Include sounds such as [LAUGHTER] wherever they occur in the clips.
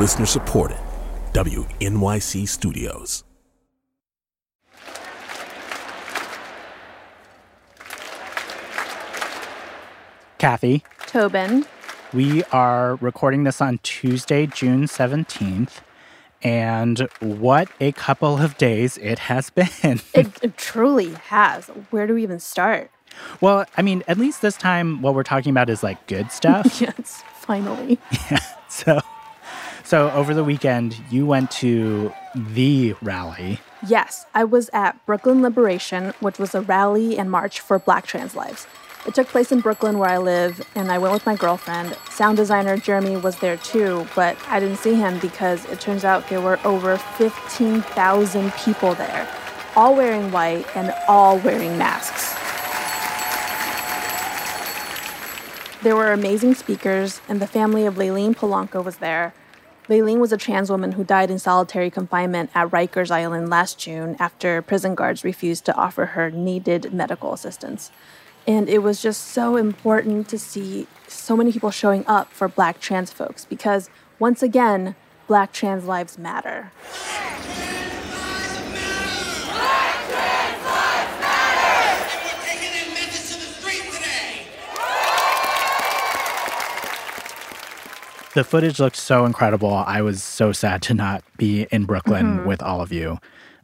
Listener supported. WNYC Studios. Kathy, Tobin. we are recording this on Tuesday, June 17th. And what a couple of days it has [LAUGHS] been. It, it truly has. Where do we even start? well, I mean, at least this time, what we're talking about is like good stuff. [LAUGHS] Yes, finally. [LAUGHS] Yeah. So, so over the weekend, you went to the rally. Yes, I was at Brooklyn Liberation, which was a rally and march for Black trans lives. It took place in Brooklyn, where I live, and I went with my girlfriend. Sound designer Jeremy was there too, but I didn't see him because it turns out there were over 15,000 people there, all wearing white and all wearing masks. There were amazing speakers, and the family of Layleen Polanco was there. Layleen was a trans woman who died in solitary confinement at Rikers Island last June after prison guards refused to offer her needed medical assistance. And it was just so important to see so many people showing up for black trans folks because, once again, black trans lives matter. taking their message to the street today. The footage looked so incredible. I was so sad to not be in Brooklyn with all of you.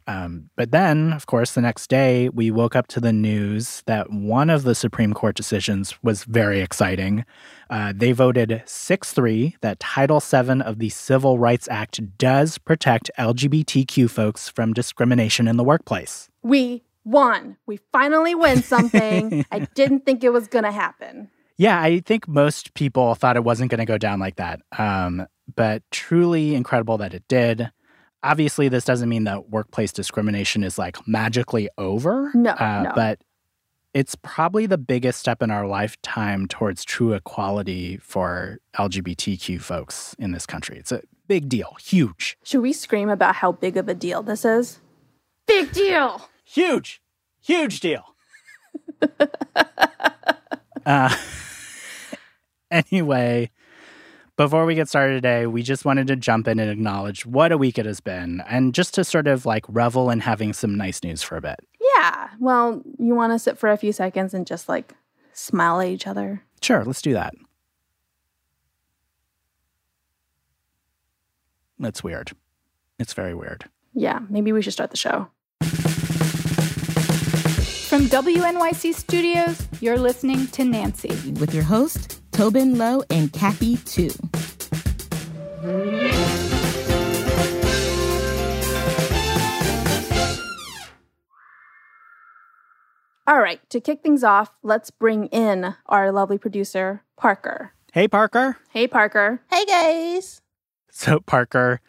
Um, but then, of course, the next day, we woke up to the news that one of the Supreme Court decisions was very exciting. Uh, they voted 6 3 that Title VII of the Civil Rights Act does protect LGBTQ folks from discrimination in the workplace. We won. We finally win something. [LAUGHS] I didn't think it was going to happen. Yeah, I think most people thought it wasn't going to go down like that. Um, but truly incredible that it did. Obviously, this doesn't mean that workplace discrimination is like magically over. No, uh, no. But it's probably the biggest step in our lifetime towards true equality for LGBTQ folks in this country. It's a big deal, huge, Should we scream about how big of a deal this is? Big deal. huge, huge deal. [LAUGHS] uh, [LAUGHS] anyway, before we get started today, we just wanted to jump in and acknowledge what a week it has been and just to sort of like revel in having some nice news for a bit. Yeah. Well, you want to sit for a few seconds and just like smile at each other? Sure, let's do that. That's weird. It's very weird. Yeah. Maybe we should start the show. From WNYC Studios, you're listening to Nancy. with your host, Tobin Low and Kathy Tu. All right. To kick things off, let's bring in our lovely producer, Parker. Hey, Parker. Hey, Parker. Hey guys. So, Parker,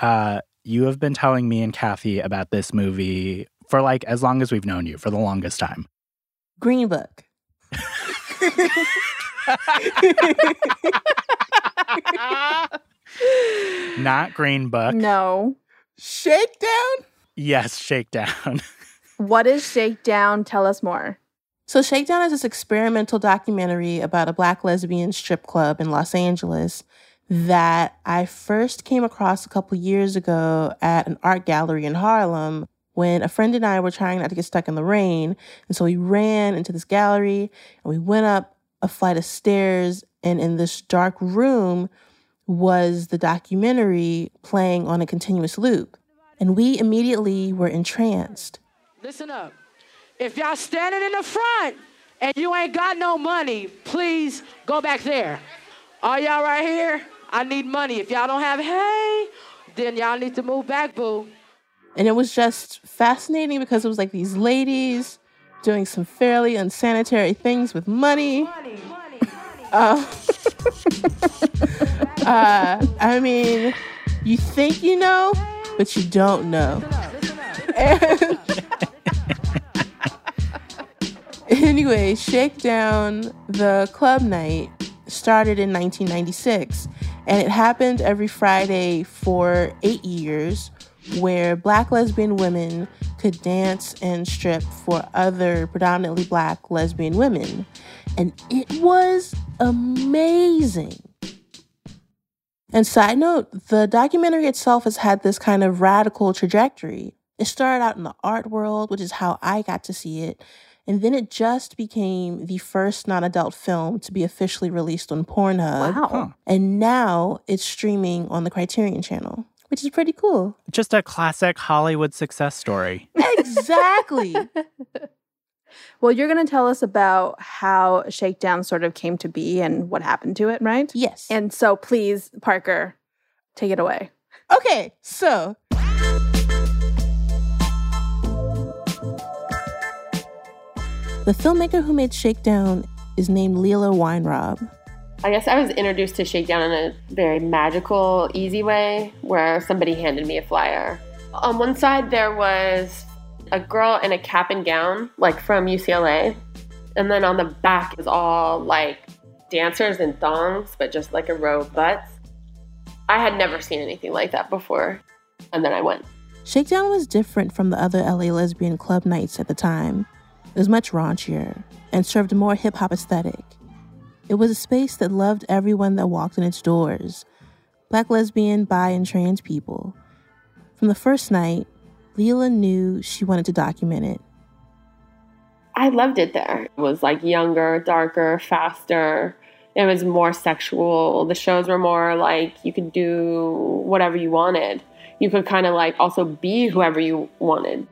uh, you have been telling me and Kathy about this movie for like as long as we've known you, for the longest time. Green Book. [LAUGHS] [LAUGHS] Not Green Book. No. Shakedown? Yes, Shakedown. [LAUGHS] What is Shakedown? Tell us more. So, Shakedown is this experimental documentary about a black lesbian strip club in Los Angeles that I first came across a couple years ago at an art gallery in Harlem when a friend and I were trying not to get stuck in the rain. And so we ran into this gallery and we went up a flight of stairs. And in this dark room was the documentary playing on a continuous loop. And we immediately were entranced. Listen up. If y'all standing in the front and you ain't got no money, please go back there. All y'all right here? I need money. If y'all don't have hay, then y'all need to move back, boo. And it was just fascinating because it was like these ladies doing some fairly unsanitary things with money. Uh, [LAUGHS] uh, I mean, you think you know, but you don't know. [LAUGHS] Anyway, Shakedown, the club night, started in 1996, and it happened every Friday for eight years, where black lesbian women could dance and strip for other predominantly black lesbian women. And it was amazing. And side note, the documentary itself has had this kind of radical trajectory. It started out in the art world, which is how I got to see it, and then it just became the first non adult film to be officially released on Pornhub. Wow. And now it's streaming on the Criterion channel, which is pretty cool. Just a classic Hollywood success story. Exactly. [LAUGHS] Well, you're going to tell us about how Shakedown sort of came to be and what happened to it, right? yes. And so please, Parker, take it away. okay, so the filmmaker who made Shakedown is named Leilah Weinraub. I guess I was introduced to Shakedown in a very magical, easy way where somebody handed me a flyer. On one side, there was a girl in a cap and gown, like from UCLA. And then on the back is all like dancers and thongs, but just like a row of butts. I had never seen anything like that before. And then I went. Shakedown was different from the other LA lesbian club nights at the time. It was much raunchier and served a more hip hop aesthetic. It was a space that loved everyone that walked in its doors black, lesbian, bi, and trans people. From the first night, Leilah knew she wanted to document it. I loved it there. It was like younger, darker, faster. It was more sexual. The shows were more like you could do whatever you wanted. You could kind of like also be whoever you wanted.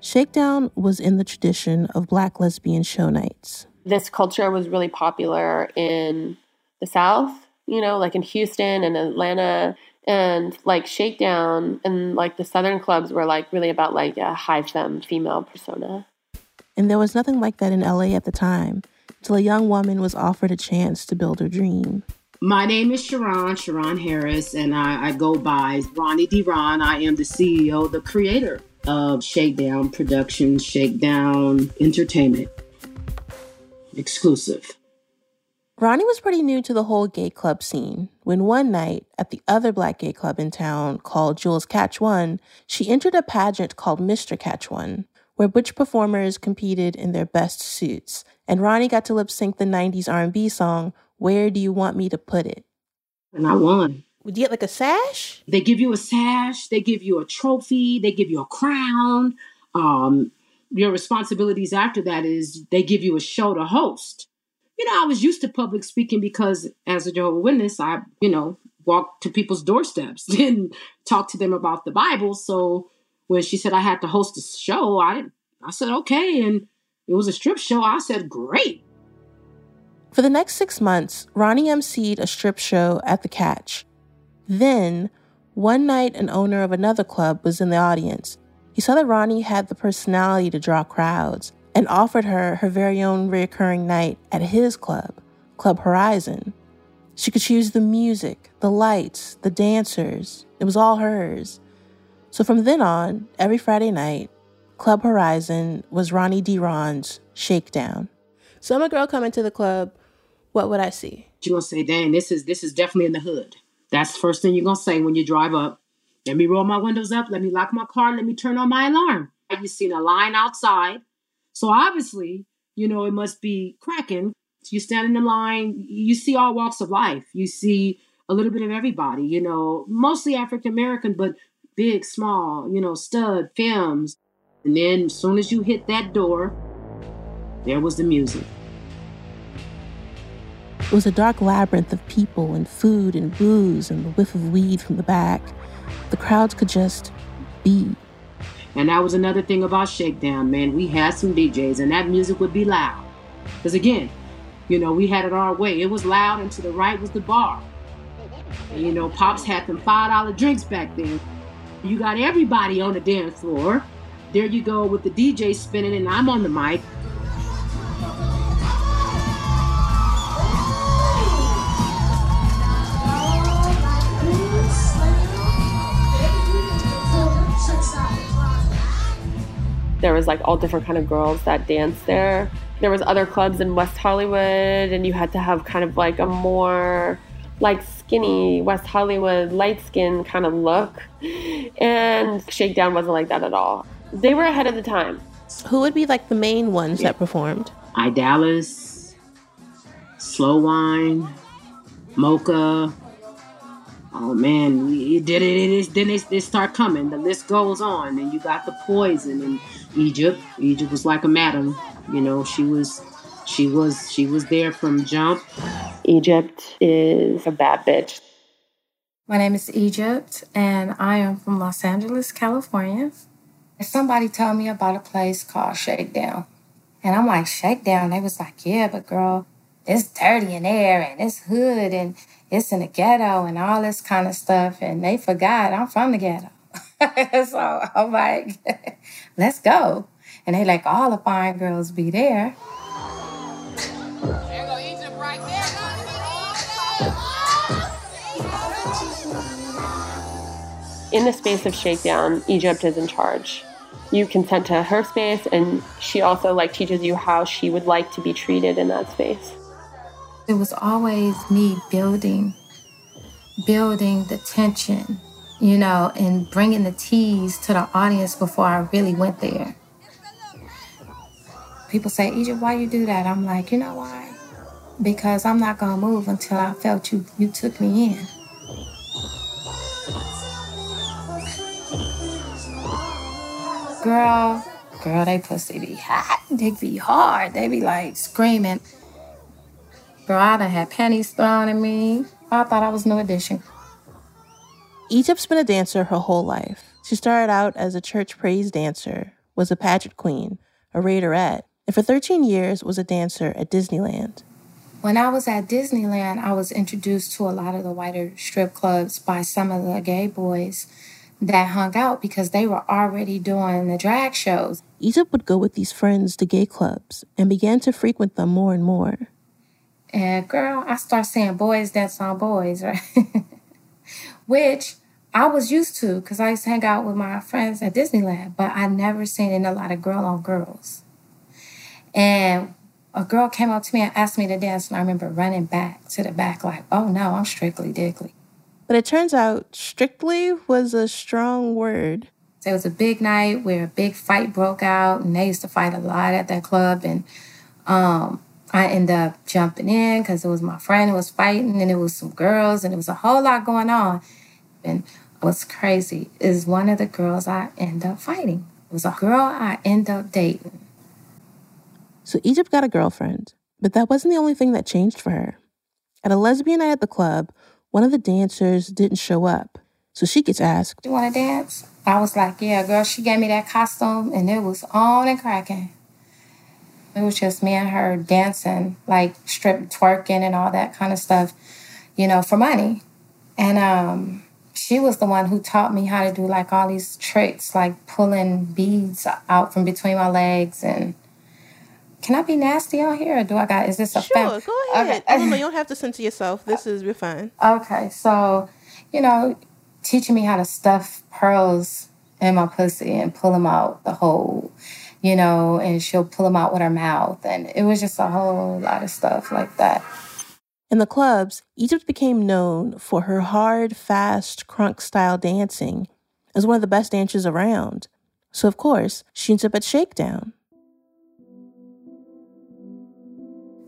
Shakedown was in the tradition of black lesbian show nights. This culture was really popular in the South, you know, like in Houston and Atlanta. And like Shakedown and like the Southern clubs were like really about like a high femme female persona. And there was nothing like that in LA at the time, till a young woman was offered a chance to build her dream. My name is Sharon, Sharon Harris, and I, I go by Ronnie D. Ron. I am the CEO, the creator of Shakedown Productions, Shakedown Entertainment. Exclusive. Ronnie was pretty new to the whole gay club scene when one night at the other black gay club in town called Jewel's Catch One, she entered a pageant called Mr. Catch One, where butch performers competed in their best suits, and Ronnie got to lip sync the 90s R&B song Where Do You Want Me to Put It? And I won. Would you get like a sash? They give you a sash, they give you a trophy, they give you a crown. Um, your responsibilities after that is they give you a show to host. You know, I was used to public speaking because as a Jehovah Witness, I, you know, walk to people's doorsteps [LAUGHS] and talk to them about the Bible. So when she said I had to host a show, I didn't I said okay and it was a strip show. I said great. For the next six months, Ronnie emceed a strip show at the Catch. Then, one night, an owner of another club was in the audience. He saw that Ronnie had the personality to draw crowds and offered her her very own recurring night at his club, Club Horizon. She could choose the music, the lights, the dancers. It was all hers. So from then on, every Friday night, Club Horizon was Ronnie D. Ron's Shakedown. So I'm a girl coming to the club. What would I see? You're gonna say, dang, this is this is definitely in the hood. That's the first thing you're gonna say when you drive up. Let me roll my windows up, let me lock my car, let me turn on my alarm. You've seen a line outside. So obviously, you know, it must be cracking. You stand in the line, you see all walks of life. You see a little bit of everybody, you know, mostly African American, but big, small, you know, stud, femmes. And then as soon as you hit that door, there was the music. It was a dark labyrinth of people and food and booze and the whiff of weed from the back. The crowds could just be. And that was another thing about Shakedown, man. We had some DJs, and that music would be loud. Because again, you know, we had it our way. It was loud, and to the right was the bar. And, you know, Pops had them $5 drinks back then. You got everybody on the dance floor. There you go with the DJ spinning, and I'm on the mic. There was like all different kind of girls that danced there. There was other clubs in West Hollywood, and you had to have kind of like a more like skinny West Hollywood light skin kind of look. And Shakedown wasn't like that at all. They were ahead of the time. Who would be like the main ones that performed? I Dallas, Slow Wine, Mocha, Oh man, it did it. it is, then they, they start coming. The list goes on, and you got the poison in Egypt. Egypt was like a madam, you know. She was, she was, she was there from jump. Egypt is a bad bitch. My name is Egypt, and I am from Los Angeles, California. Somebody told me about a place called Shakedown. And I'm like, Shakedown? They was like, yeah, but girl, it's dirty in there and it's hood and it's in the ghetto and all this kind of stuff. And they forgot I'm from the ghetto. [LAUGHS] so I'm like, [LAUGHS] let's go. And they like, all the fine girls be there. In the space of shakedown, Egypt is in charge. You consent to her space, and she also like teaches you how she would like to be treated in that space. It was always me building, building the tension, you know, and bringing the tease to the audience before I really went there. People say, Egypt, why you do that? I'm like, you know why? Because I'm not gonna move until I felt you you took me in. Girl, girl, they pussy be hot. They be hard. They be like screaming. Girl, I done had pennies thrown at me. I thought I was New Edition. Egypt's been a dancer her whole life. She started out as a church praise dancer, was a pageant queen, a raiderette, and for 13 years was a dancer at Disneyland. When I was at Disneyland, I was introduced to a lot of the whiter strip clubs by some of the gay boys that hung out because they were already doing the drag shows. Egypt would go with these friends to gay clubs and began to frequent them more and more. And girl, I start seeing boys dance on boys, right? [LAUGHS] Which I was used to because I used to hang out with my friends at Disneyland, but I never seen in a lot of girl on girls. And a girl came up to me and asked me to dance, and I remember running back to the back, like, oh no, I'm strictly dickly. But it turns out strictly was a strong word. So it was a big night where a big fight broke out, and they used to fight a lot at that club. And um, I ended up jumping in because it was my friend who was fighting, and it was some girls, and it was a whole lot going on. And what's crazy is one of the girls I end up fighting. It was a girl I end up dating. So Egypt got a girlfriend, but that wasn't the only thing that changed for her. At a lesbian night at the club, one of the dancers didn't show up. So she gets asked, Do You want to dance? I was like, Yeah, girl. She gave me that costume and it was on and cracking. It was just me and her dancing, like strip twerking and all that kind of stuff, you know, for money. And um, she was the one who taught me how to do like all these tricks, like pulling beads out from between my legs and can I be nasty on here, or do I got? Is this a sure? Fam- go ahead. Okay. no, you don't have to censor yourself. This is you're fine. Okay, so you know, teaching me how to stuff pearls in my pussy and pull them out the hole, you know, and she'll pull them out with her mouth, and it was just a whole lot of stuff like that. In the clubs, Egypt became known for her hard, fast, crunk style dancing as one of the best dancers around. So, of course, she ends up at Shakedown.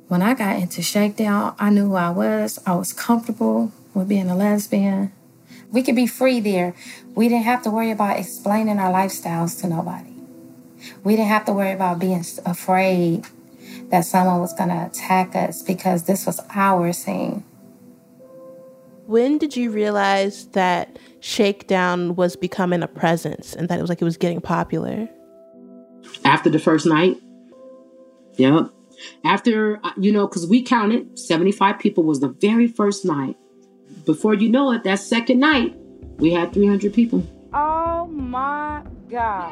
When I got into Shakedown, I knew who I was. I was comfortable with being a lesbian. We could be free there. We didn't have to worry about explaining our lifestyles to nobody. We didn't have to worry about being afraid that someone was going to attack us because this was our scene. When did you realize that Shakedown was becoming a presence and that it was like it was getting popular? After the first night. Yep. After, uh, you know, because we counted 75 people was the very first night. Before you know it, that second night, we had 300 people. Oh my God.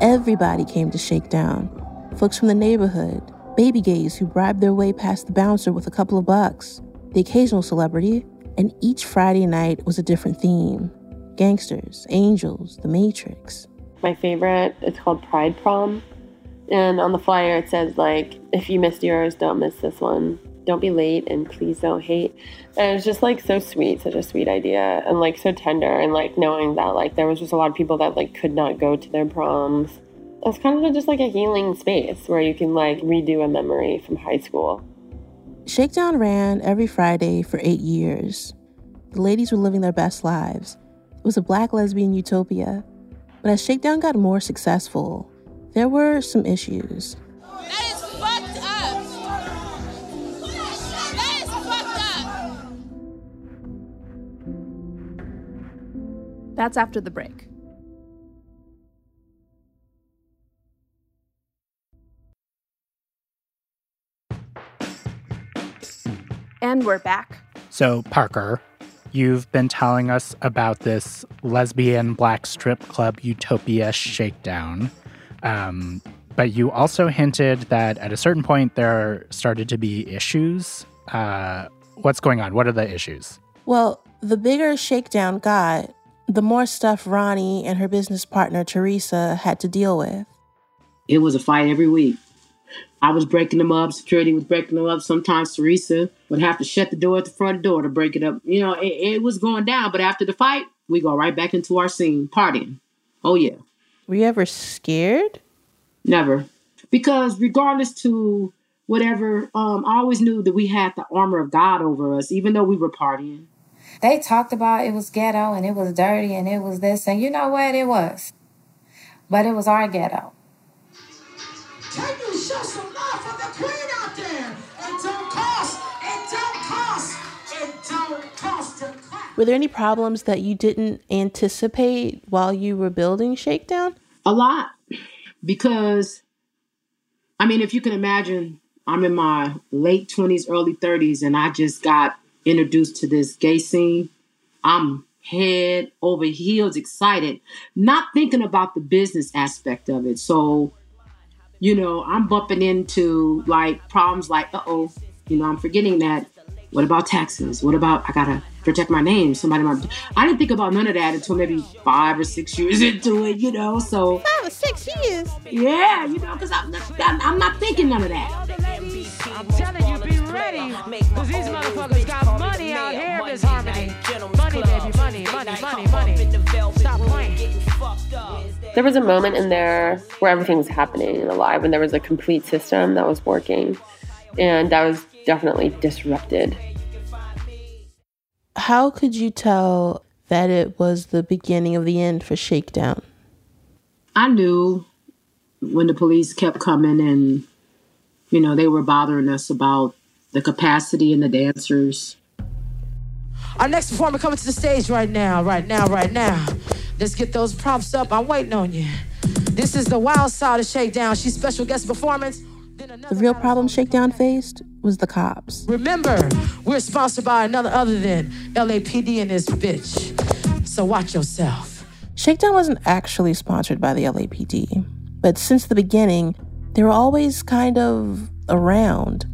Everybody came to Shakedown. Folks from the neighborhood, baby gays who bribed their way past the bouncer with a couple of bucks, the occasional celebrity, and each Friday night was a different theme gangsters, angels, the Matrix. My favorite, it's called Pride Prom. And on the flyer it says like, if you missed yours, don't miss this one. Don't be late and please don't hate. And it was just like so sweet, such a sweet idea and like so tender and like knowing that like there was just a lot of people that like could not go to their proms It's kind of just like a healing space where you can like redo a memory from high school. Shakedown ran every Friday for eight years. The ladies were living their best lives. It was a black lesbian utopia. But as Shakedown got more successful, there were some issues. That's after the break. And we're back. So, Parker, you've been telling us about this lesbian black strip club Utopia shakedown. Um, but you also hinted that at a certain point there started to be issues. Uh, what's going on? What are the issues? Well, the bigger Shakedown got, the more stuff Ronnie and her business partner Teresa had to deal with. It was a fight every week. I was breaking them up. Security was breaking them up. Sometimes Teresa would have to shut the door at the front door to break it up. You know, it, it was going down. But after the fight, we go right back into our scene, partying. Oh yeah, Were you ever scared? never. Because regardless to whatever, um, I always knew that we had the armor of God over us, even though we were partying. They talked about it was ghetto and it was dirty and it was this, and you know what? It was. But it was our ghetto. Can you show some love for the queen out there? It don't cost. It don't cost. It don't cost to clap. Were there any problems that you didn't anticipate while you were building Shakedown? A lot. Because, I mean, if you can imagine, I'm in my late 20s, early 30s, and I just got introduced to this gay scene. I'm head over heels excited, not thinking about the business aspect of it. So, you know, I'm bumping into like problems like, uh oh, you know, I'm forgetting that. What about taxes? What about I gotta protect my name? Somebody might. I didn't think about none of that until maybe five or six years [LAUGHS] into it, you know. So Five or six years. yeah, you know, because I'm not, I'm not thinking none of that. I'm telling you, be ready. Because these motherfuckers got money out here, Miss Harmony. Money, baby, money, money, money, money. Stop playing. There was a moment in there where everything was happening and alive, and there was a complete system that was working, and that was definitely disrupted. How could you tell that it was the beginning of the end for Shakedown? I knew when the police kept coming and, you know, they were bothering us about the capacity and the dancers. Our next performer coming to the stage right now, right now, right now. Let's get those props up. I'm waiting on you. This is the Wild Side of Shakedown. She's special guest performance. The real problem Shakedown faced was the cops. Remember, we're sponsored by another other than LAPD and this bitch. So watch yourself. Shakedown wasn't actually sponsored by the LAPD, but since the beginning, they were always kind of around.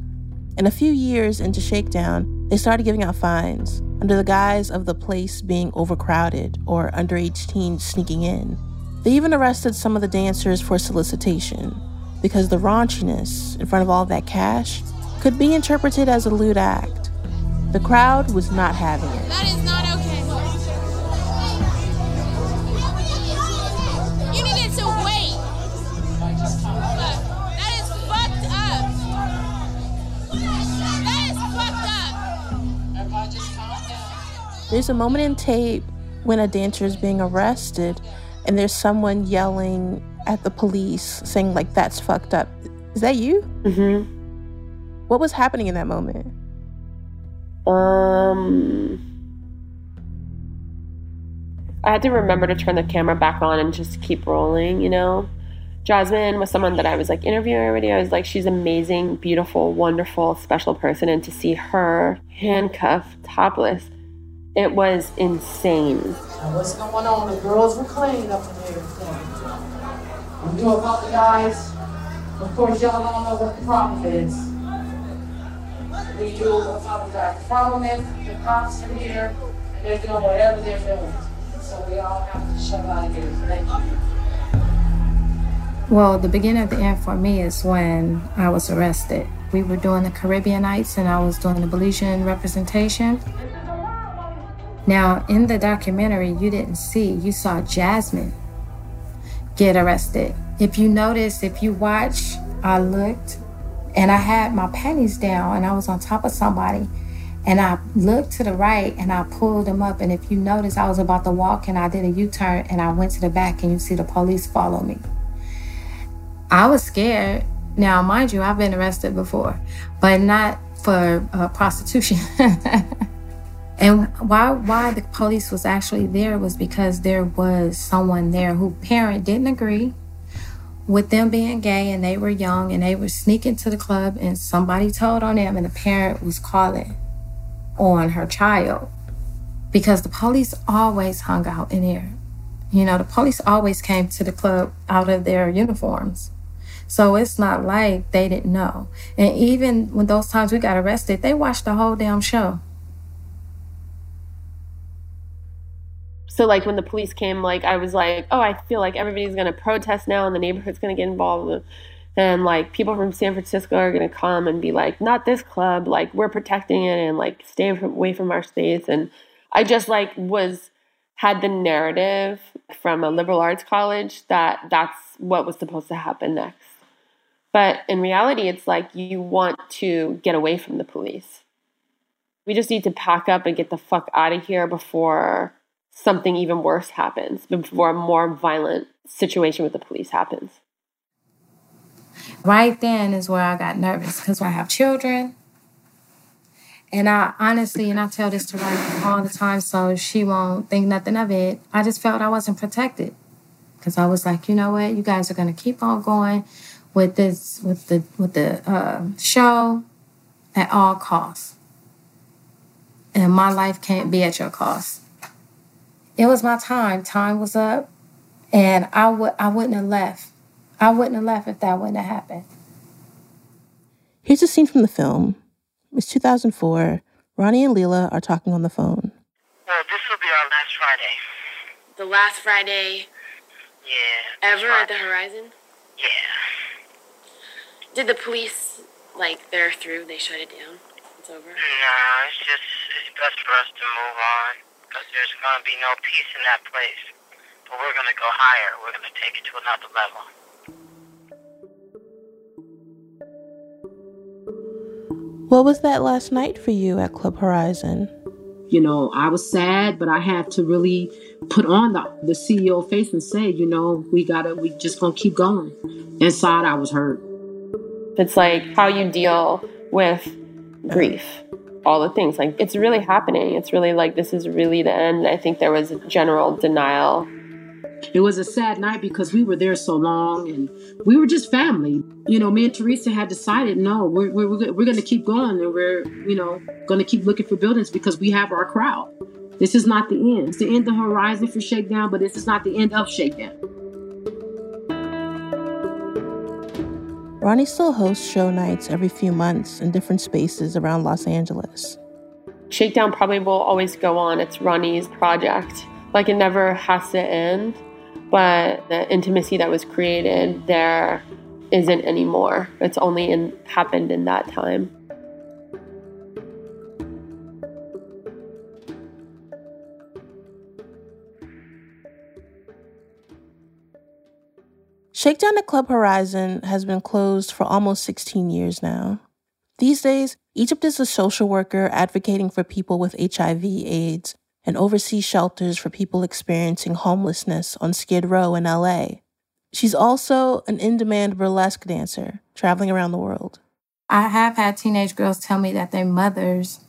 And a few years into Shakedown, they started giving out fines under the guise of the place being overcrowded or underage teens sneaking in. They even arrested some of the dancers for solicitation because the raunchiness in front of all that cash could be interpreted as a lewd act. The crowd was not having it. That is not okay. There's a moment in tape when a dancer is being arrested and there's someone yelling at the police saying like that's fucked up. Is that you? Mm-hmm. What was happening in that moment? Um, I had to remember to turn the camera back on and just keep rolling, you know? Jasmine was someone that I was like interviewing already. I was like, she's amazing, beautiful, wonderful, special person. And to see her handcuffed, topless, it was insane. Now, what's going on? The girls were clean up in here. We do guys. Of course, y'all don't know what the problem is. We do apologize. The problem is the cops are here and they're doing whatever they're doing. So we all have to shut out of here. Thank you. Well, the beginning of the end for me is when I was arrested. We were doing the Caribbean Nights and I was doing the Belizean representation. Now, in the documentary, you didn't see, you saw Jasmine get arrested If you notice, if you watch, I looked and I had my panties down and I was on top of somebody. And I looked to the right and I pulled them up. And if you notice, I was about to walk and I did a U turn and I went to the back and you see the police follow me. I was scared. Now, mind you, I've been arrested before, but not for uh, prostitution. [LAUGHS] why why the police was actually there was because there was someone there who parent didn't agree with them being gay and they were young and they were sneaking to the club and somebody told on them and the parent was calling on her child because the police always hung out in there. You know, the police always came to the club out of their uniforms. So it's not like they didn't know. And even when those times we got arrested, they watched the whole damn show. So like when the police came, like I was like, oh, I feel like everybody's gonna protest now, and the neighborhood's gonna get involved, and like people from San Francisco are gonna come and be like, not this club, like we're protecting it, and like stay away from our space. And I just like was had the narrative from a liberal arts college that that's what was supposed to happen next. But in reality, it's like you want to get away from the police. We just need to pack up and get the fuck out of here before something even worse happens, before a more violent situation with the police happens. Right then is where I got nervous because I have children. And I honestly, and I tell this to Ryan all the time so she won't think nothing of it. I just felt I wasn't protected because I was like, you know what, you guys are going to keep on going with this with the with the uh, show at all costs, and my life can't be at your cost. It was my time. Time was up, and I would I wouldn't have left. I wouldn't have left if that wouldn't have happened. Here's a scene from the film. It's 2004. Ronnie and Leilah are talking on the phone. Well, this will be our last Friday. The last Friday Yeah. ever that's at the. Horizon? Yeah. Did the police, like, they're through, they shut it down? It's over? No, it's just it's best for us to move on because there's gonna be no peace in that place. But we're gonna go higher. We're gonna take it to another level. What was that last night for you at Club Horizon? You know, I was sad, but I had to really put on the, the CEO face and say, you know, we gotta, we just gonna keep going. Inside, I was hurt. It's like how you deal with grief, all the things. Like it's really happening. It's really like this is really the end. I think there was a general denial. It was a sad night because we were there so long and we were just family. You know, me and Teresa had decided, no, we're, we're, we're, going to keep going and we're, you know, going to keep looking for buildings because we have our crowd. This is not the end. It's the end of the horizon for Shakedown, but this is not the end of Shakedown. Ronnie still hosts show nights every few months in different spaces around Los Angeles. Shakedown probably will always go on. It's Ronnie's project. Like it never has to end, but the intimacy that was created there isn't anymore. It's only in, happened in that time. Shakedown at Club Horizon has been closed for almost 16 years now. These days, Egypt is a social worker advocating for people with HIV AIDS and oversees shelters for people experiencing homelessness on Skid Row in LA. She's also an in demand burlesque dancer, traveling around the world. I have had teenage girls tell me that their mothers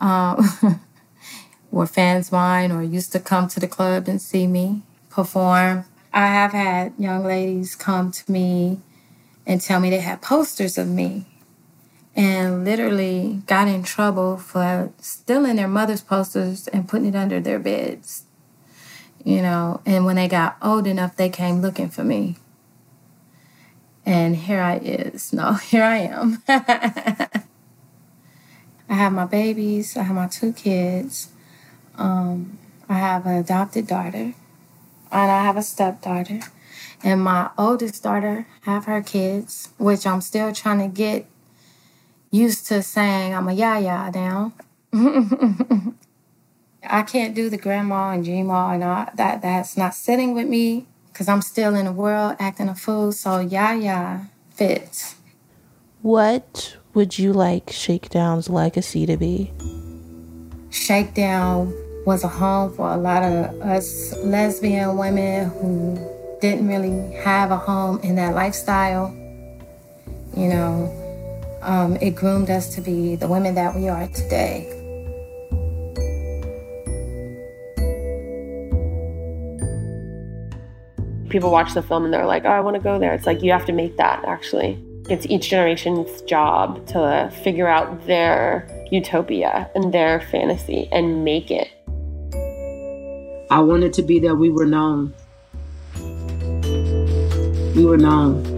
um, [LAUGHS] were fans of mine or used to come to the club and see me perform. I have had young ladies come to me and tell me they had posters of me and literally got in trouble for stealing their mother's posters and putting it under their beds. You know, and when they got old enough, they came looking for me. And here I is. [LAUGHS] No, here I am. [LAUGHS] I have my babies. I have my two kids. Um, I have an adopted daughter, and I have a stepdaughter. And my oldest daughter have her kids, which I'm still trying to get used to saying I'm a yaya now. [LAUGHS] I can't do the grandma and Gma and all that. That's not sitting with me because I'm still in the world acting a fool. So, yeah, fits. What would you like Shakedown's legacy to be? Shakedown was a home for a lot of us lesbian women who didn't really have a home in that lifestyle. You know, um, it groomed us to be the women that we are today. People watch the film and they're like, oh, I want to go there. It's like, you have to make that actually. It's each generation's job to figure out their utopia and their fantasy and make it. I wanted to be that we were known. We were known.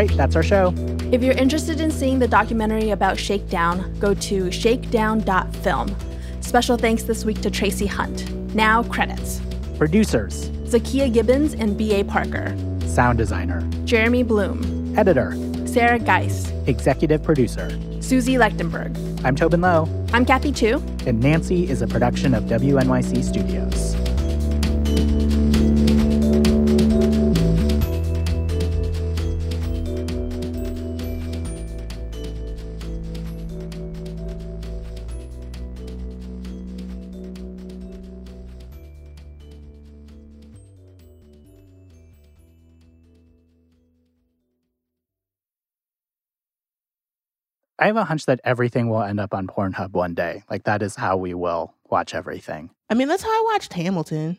Right, that's our show. If you're interested in seeing the documentary about Shakedown, go to shakedown.film. Special thanks this week to Tracy Hunt. Now, credits Producers, Zakiya Gibbons and B.A. Parker, sound designer, Jeremy Bloom, editor, Sarah Geis, executive producer. Susie Lechtenberg. I'm Tobin Low, I'm Kathy Tu. and Nancy is a production of WNYC Studios. I have a hunch that everything will end up on Pornhub one day. Like that is how we will watch everything. I mean, that's how I watched Hamilton.